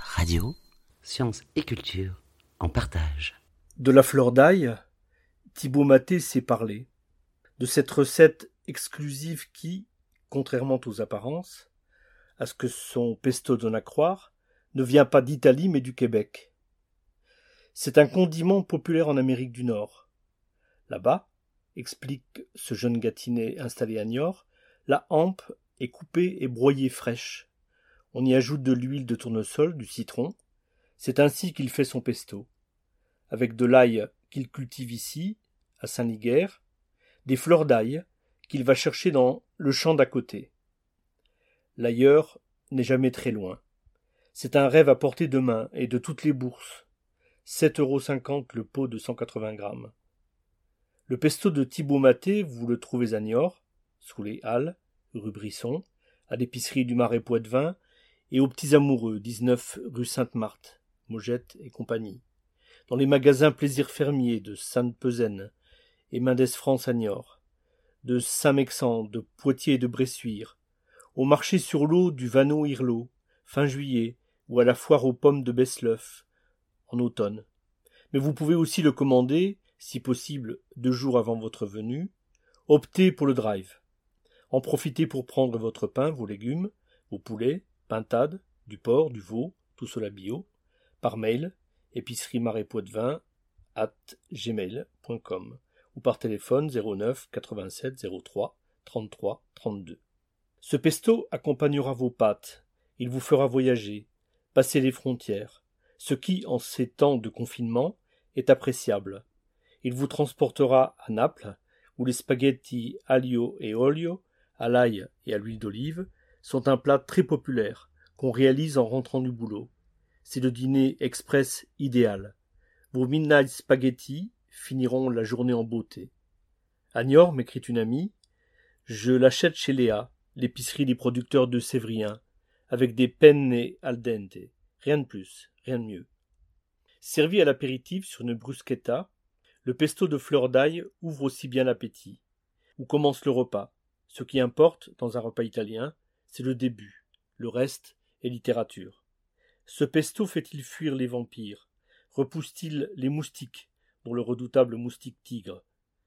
Radio. Science et culture en partage. De la fleur d'ail, Thibaut Maté sait parler. De cette recette exclusive qui, contrairement aux apparences, à ce que son pesto donne à croire, ne vient pas d'Italie mais du Québec. C'est un condiment populaire en Amérique du Nord. Là-bas, explique ce jeune gâtinet installé à Niort, la hampe est coupée et broyée fraîche. On y ajoute de l'huile de tournesol, du citron. C'est ainsi qu'il fait son pesto. Avec de l'ail qu'il cultive ici, à Saint-Liguerre, des fleurs d'ail qu'il va chercher dans le champ d'à côté. L'ailleurs n'est jamais très loin. C'est un rêve à portée de main et de toutes les bourses. Sept euros cinquante le pot de cent quatre-vingts grammes. Le pesto de Thibaut Maté, vous le trouvez à Niort, sous les Halles, rue Brisson, à l'épicerie du Marais Poitevin et aux Petits Amoureux, 19 rue Sainte-Marthe, Mogette et compagnie. Dans les magasins Plaisir Fermier de Sainte-Pezaine et Mendes France à Niort, de Saint-Mexan, de Poitiers et de Bressuire, au marché sur l'eau du Vanneau-Irlot, fin juillet, ou à la foire aux pommes de Besleuf, en automne. Mais vous pouvez aussi le commander si possible deux jours avant votre venue, optez pour le drive. En profitez pour prendre votre pain, vos légumes, vos poulets, pintades, du porc, du veau, tout cela bio, par mail, épicerie marais poitevin at gmail.com ou par téléphone 09 87 03 33 32. Ce pesto accompagnera vos pâtes, il vous fera voyager, passer les frontières, ce qui, en ces temps de confinement, est appréciable, il vous transportera à Naples, où les spaghettis aglio et olio, à l'ail et à l'huile d'olive, sont un plat très populaire, qu'on réalise en rentrant du boulot. C'est le dîner express idéal. Vos midnight spaghettis finiront la journée en beauté. À Niort, m'écrit une amie, je l'achète chez Léa, l'épicerie des producteurs de Sévrien, avec des penne al dente. Rien de plus, rien de mieux. Servi à l'apéritif sur une bruschetta, le pesto de fleur d'ail ouvre aussi bien l'appétit. Où commence le repas? Ce qui importe, dans un repas italien, c'est le début. Le reste est littérature. Ce pesto fait-il fuir les vampires? Repousse-t-il les moustiques, dont le redoutable moustique tigre?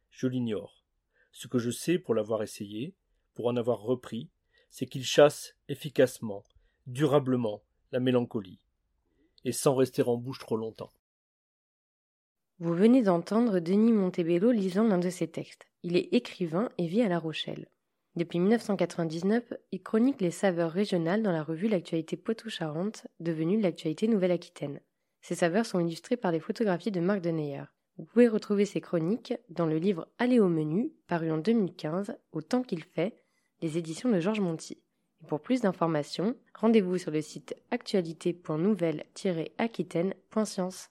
Je l'ignore. Ce que je sais pour l'avoir essayé, pour en avoir repris, c'est qu'il chasse efficacement, durablement, la mélancolie, et sans rester en bouche trop longtemps. Vous venez d'entendre Denis Montebello lisant l'un de ses textes. Il est écrivain et vit à La Rochelle. Depuis 1999, il chronique les saveurs régionales dans la revue L'actualité Poitou-Charentes, devenue L'actualité Nouvelle-Aquitaine. Ces saveurs sont illustrées par des photographies de Marc Deneyer. Vous pouvez retrouver ces chroniques dans le livre Aller au menu, paru en 2015, Au temps qu'il fait, les éditions de Georges Monti. Pour plus d'informations, rendez-vous sur le site actualité.nouvelle-aquitaine.science.